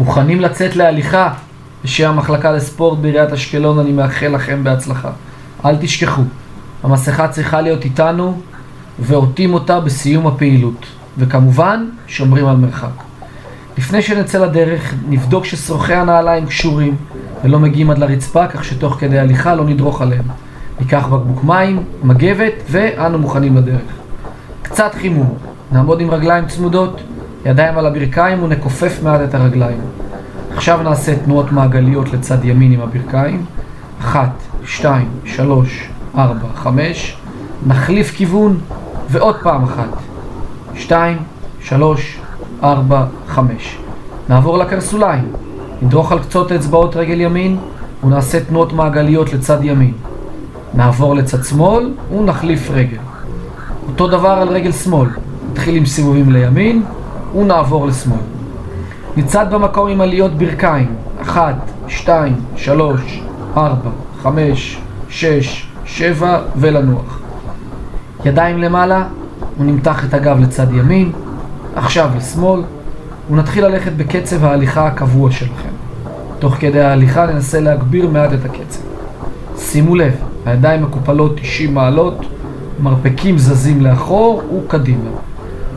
מוכנים לצאת להליכה? בשם המחלקה לספורט בעיריית אשקלון אני מאחל לכם בהצלחה. אל תשכחו, המסכה צריכה להיות איתנו ועוטים אותה בסיום הפעילות. וכמובן, שומרים על מרחק. לפני שנצא לדרך, נבדוק ששרוכי הנעליים קשורים ולא מגיעים עד לרצפה, כך שתוך כדי הליכה לא נדרוך עליהם. ניקח בקבוק מים, מגבת, ואנו מוכנים לדרך. קצת חימום. נעמוד עם רגליים צמודות, ידיים על הברכיים ונכופף מעט את הרגליים. עכשיו נעשה תנועות מעגליות לצד ימין עם הברכיים. אחת, שתיים, שלוש, ארבע, חמש. נחליף כיוון, ועוד פעם אחת. שתיים, שלוש, ארבע, חמש. נעבור לקרסוליים. נדרוך על קצות אצבעות רגל ימין ונעשה תנועות מעגליות לצד ימין. נעבור לצד שמאל ונחליף רגל. אותו דבר על רגל שמאל. נתחיל עם סיבובים לימין ונעבור לשמאל. נצעד במקום עם עליות ברכיים. אחת, שתיים, שלוש, ארבע, חמש, שש, שבע ולנוח. ידיים למעלה ונמתח את הגב לצד ימין. עכשיו לשמאל ונתחיל ללכת בקצב ההליכה הקבוע שלכם. תוך כדי ההליכה ננסה להגביר מעט את הקצב. שימו לב, הידיים מקופלות 90 מעלות, מרפקים זזים לאחור וקדימה.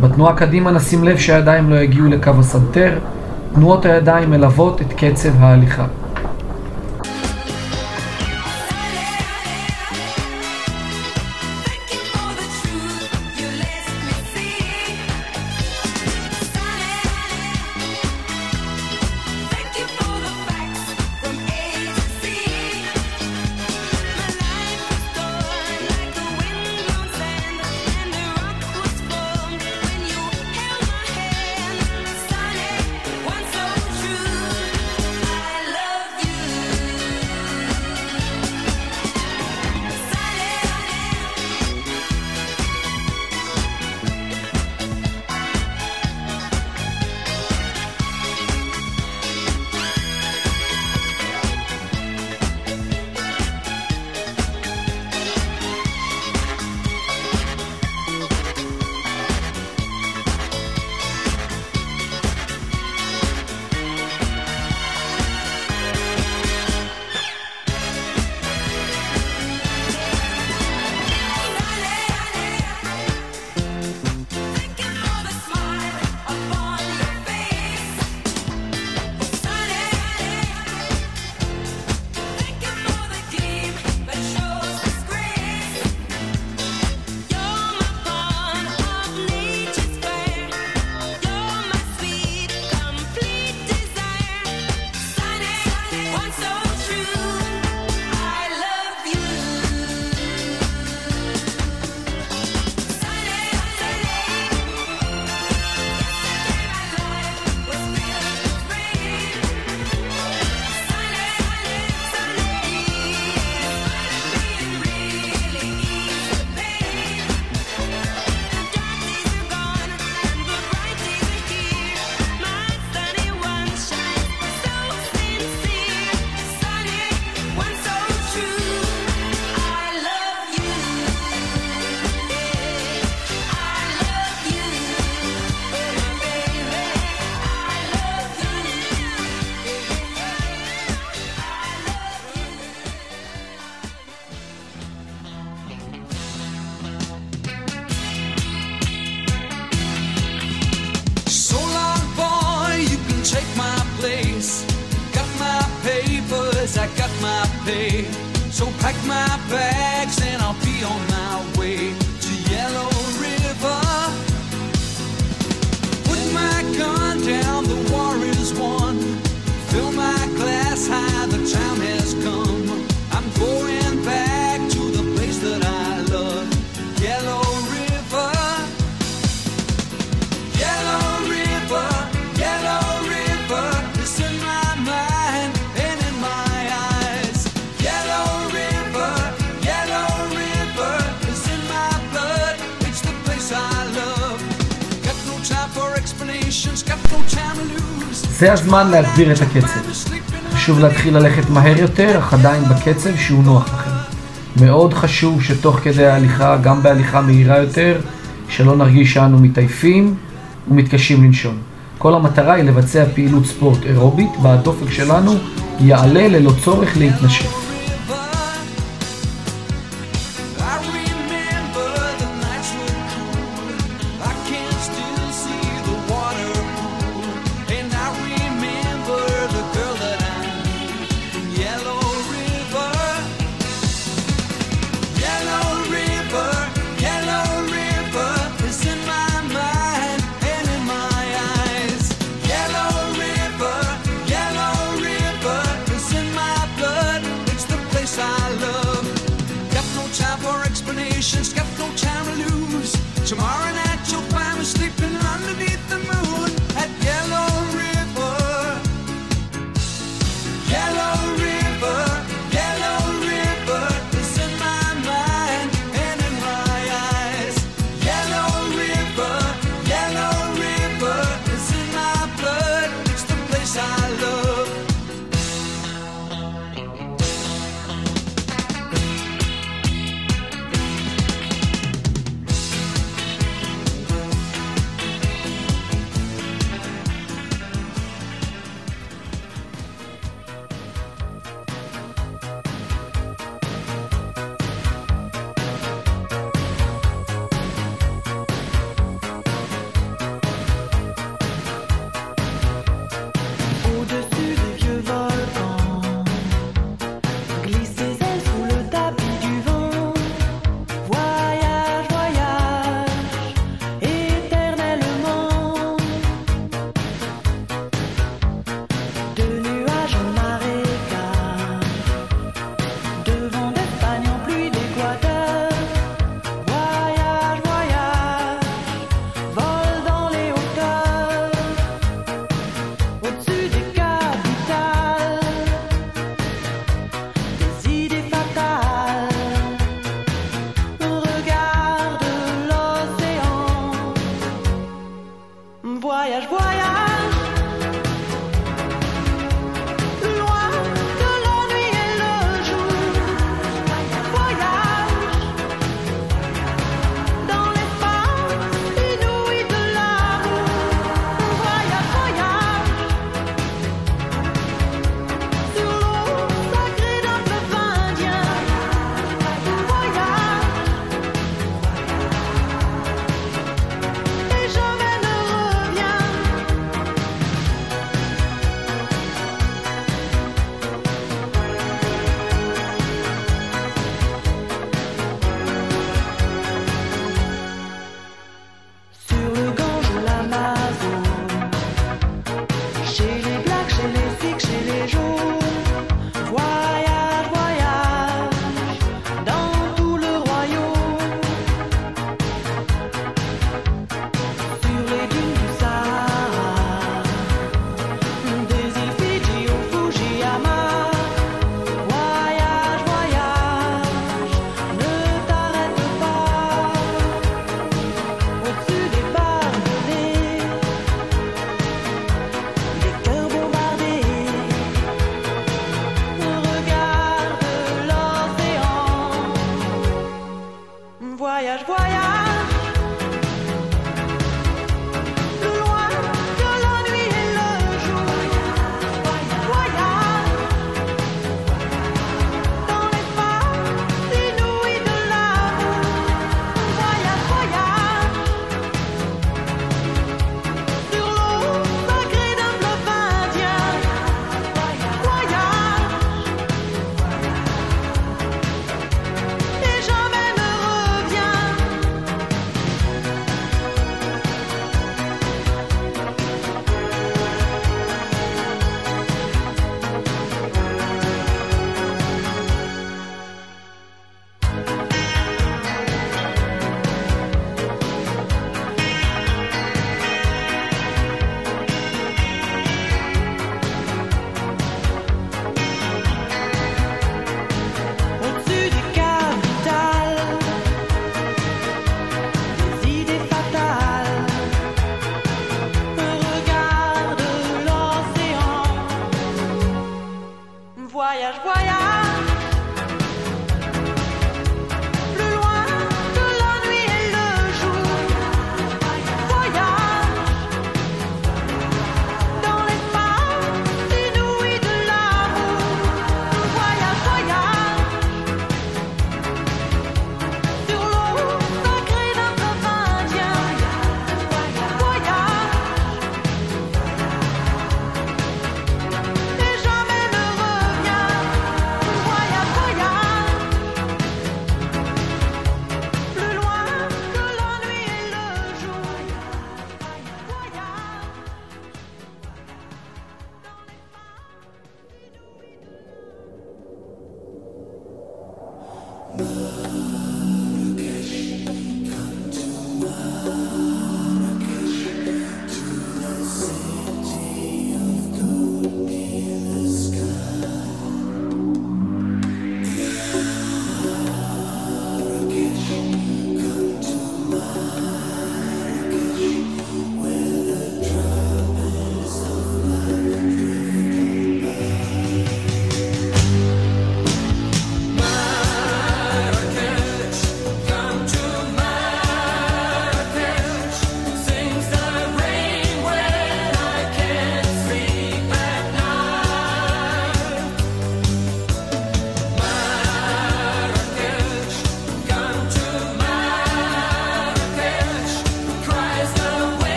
בתנועה קדימה נשים לב שהידיים לא יגיעו לקו הסנטר, תנועות הידיים מלוות את קצב ההליכה. זה הזמן להגביר את הקצב. חשוב להתחיל ללכת מהר יותר, אך עדיין בקצב שהוא נוח לכם. מאוד חשוב שתוך כדי ההליכה, גם בהליכה מהירה יותר, שלא נרגיש שאנו מתעייפים ומתקשים לנשום. כל המטרה היא לבצע פעילות ספורט אירובית, בה הדופק שלנו יעלה ללא צורך להתנשף. Voyage, voyage.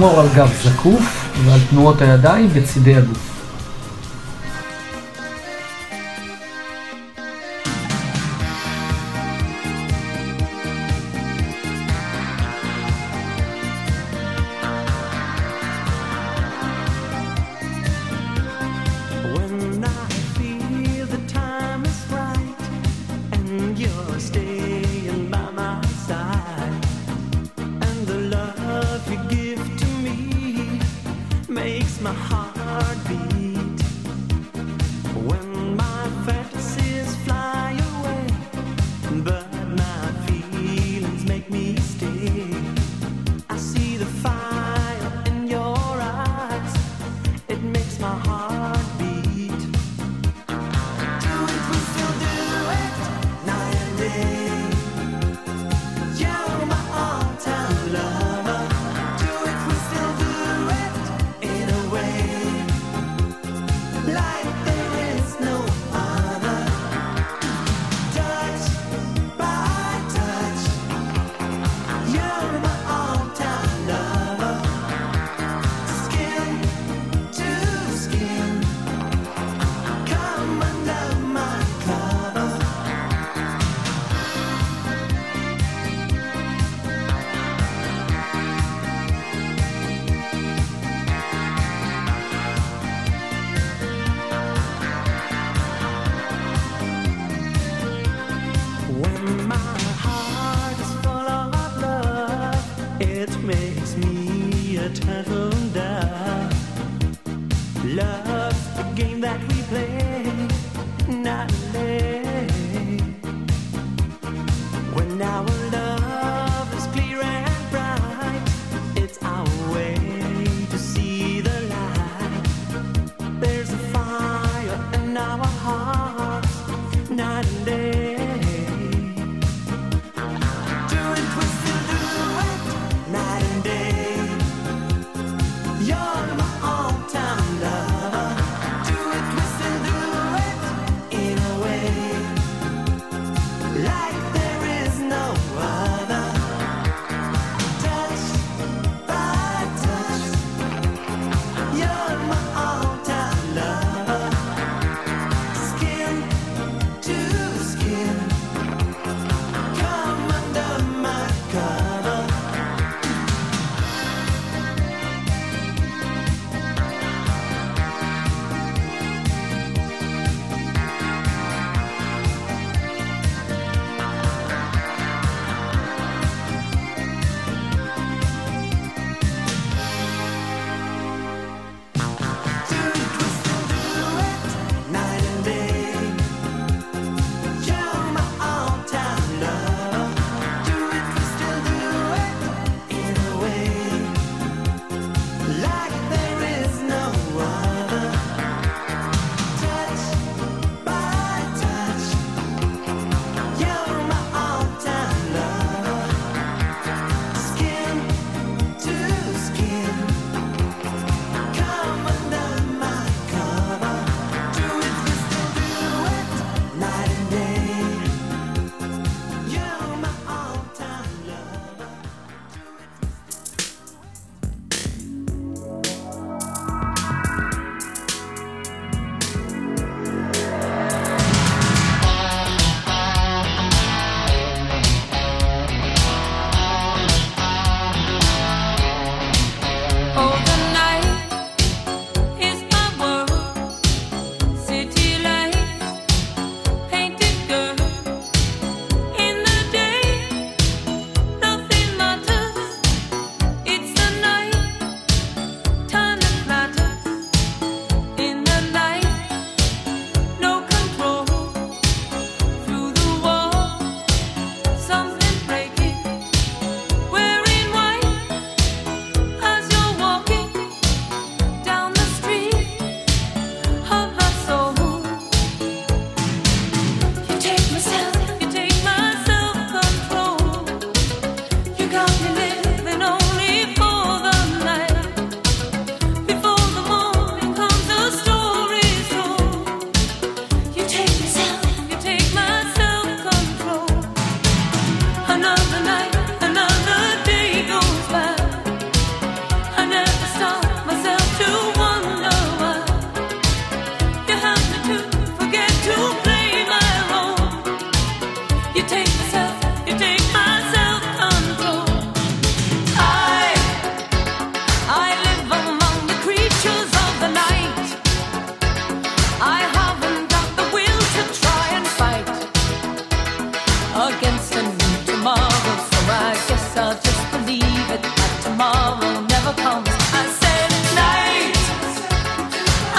לשמור על גב זקוף ועל תנועות הידיים בצידי הגוף. I'll just believe it. But tomorrow never comes. I said.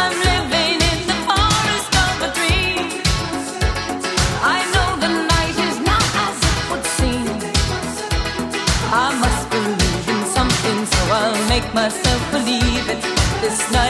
I'm living in the forest of a dream. I know the night is not as it would seem. I must believe in something, so I'll make myself believe it. This night.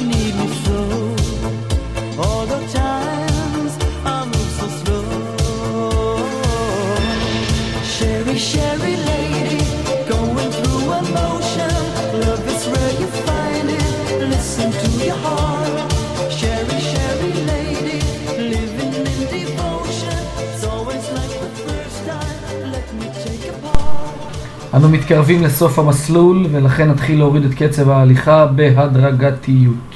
need me. מתקרבים לסוף המסלול ולכן נתחיל להוריד את קצב ההליכה בהדרגתיות.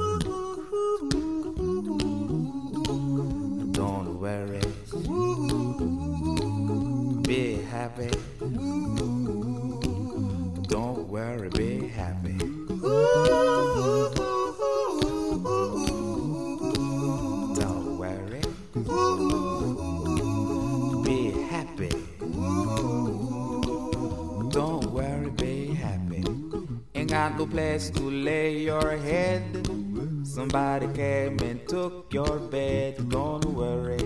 Be happy. Don't worry, be happy. Ain't got no place to lay your head. Somebody came and took your bed. Don't worry.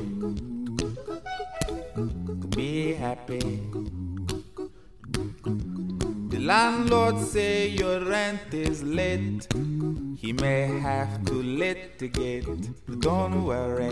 Be happy. The landlord say your rent is late. He may have to litigate. Don't worry.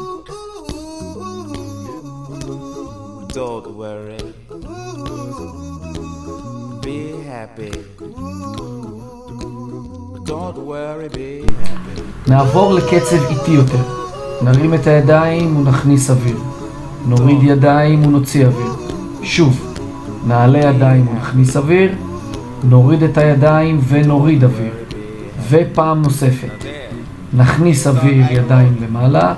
Don't worry. Be happy. Don't worry, be happy. נעבור לקצב איטי יותר. נרים את הידיים ונכניס אוויר. נוריד ידיים ונוציא אוויר. שוב, נעלה ידיים ונכניס אוויר. נוריד את הידיים ונוריד אוויר. ופעם נוספת. נכניס אוויר ידיים למעלה,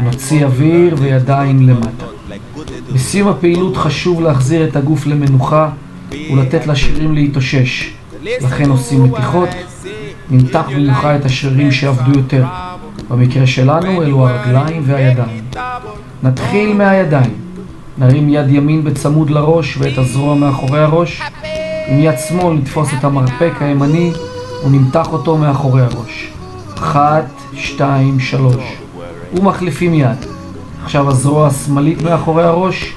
נוציא אוויר וידיים למטה. בסיום הפעילות חשוב להחזיר את הגוף למנוחה ולתת לשרירים להתאושש. לכן עושים מתיחות, נמתח במיוחד את השרירים שעבדו יותר. במקרה שלנו אלו הרגליים והידיים. נתחיל מהידיים. נרים יד ימין בצמוד לראש ואת הזרוע מאחורי הראש. עם יד שמאל נתפוס את המרפק הימני ונמתח אותו מאחורי הראש. אחת, שתיים, שלוש. ומחליפים יד. עכשיו הזרוע השמאלית מאחורי הראש,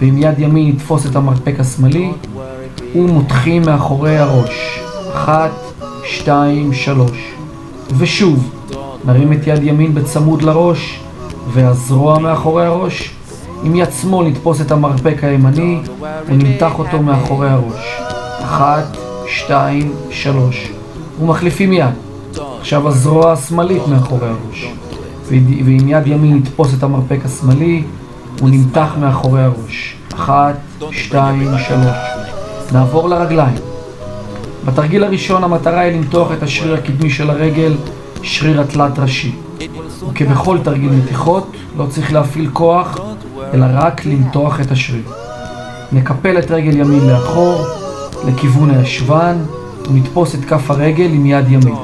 ועם יד ימין נתפוס את המרפק השמאלי, ומותחים מאחורי הראש. אחת, שתיים, שלוש. ושוב, נרים את יד ימין בצמוד לראש, והזרוע מאחורי הראש. עם יד שמאל נתפוס את המרפק הימני, ונמתח אותו מאחורי הראש. אחת, שתיים, שלוש. ומחליפים יד. עכשיו הזרוע השמאלית מאחורי הראש. ועם יד ימין נתפוס את המרפק השמאלי, הוא נמתח מאחורי הראש. אחת, שתיים, שלוש. נעבור לרגליים. בתרגיל הראשון המטרה היא למתוח את השריר הקדמי של הרגל, שריר התלת ראשי. וכבכל תרגיל מתיחות, לא צריך להפעיל כוח, אלא רק למתוח את השריר. נקפל את רגל ימין לאחור, לכיוון הישבן, ונתפוס את כף הרגל עם יד ימין.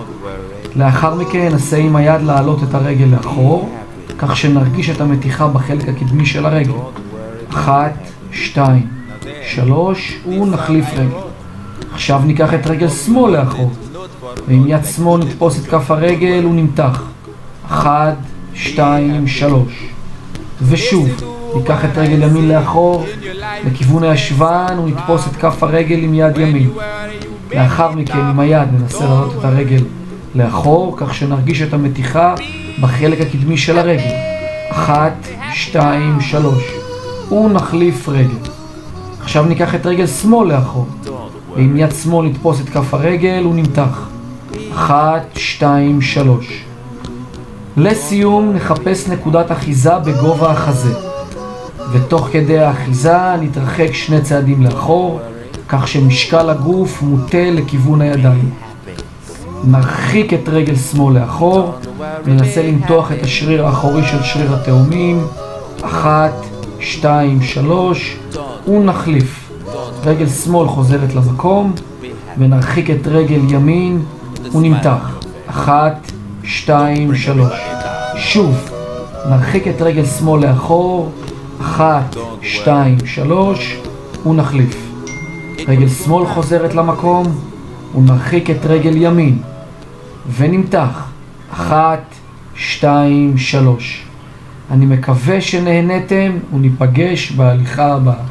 לאחר מכן ננסה עם היד להעלות את הרגל לאחור, כך שנרגיש את המתיחה בחלק הקדמי של הרגל. אחת, שתיים, שלוש, ונחליף רגל. עכשיו ניקח את רגל שמאל לאחור, ועם יד שמאל נתפוס את כף הרגל ונמתח. אחת, שתיים, שלוש. ושוב, ניקח את רגל ימין לאחור, לכיוון הישבן, ונתפוס את כף הרגל עם יד ימין. לאחר מכן עם היד ננסה להעלות את הרגל לאחור, כך שנרגיש את המתיחה בחלק הקדמי של הרגל. אחת, שתיים, שלוש. ונחליף רגל. עכשיו ניקח את רגל שמאל לאחור, ועם יד שמאל נתפוס את כף הרגל ונמתח. אחת, שתיים, שלוש. לסיום נחפש נקודת אחיזה בגובה החזה. ותוך כדי האחיזה נתרחק שני צעדים לאחור, כך שמשקל הגוף מוטה לכיוון הידיים. נרחיק את רגל שמאל לאחור, ננסה למתוח את השריר האחורי של שריר התאומים, אחת, שתיים, שלוש, ונחליף. רגל שמאל חוזרת למקום, ונרחיק את רגל ימין, ונמתח. אחת, שתיים, שלוש. שוב, נרחיק את רגל שמאל לאחור, אחת, שתיים, שלוש, ונחליף. רגל שמאל חוזרת למקום, ונרחיק את רגל ימין, ונמתח. אחת, שתיים, שלוש. אני מקווה שנהנתם, וניפגש בהליכה הבאה.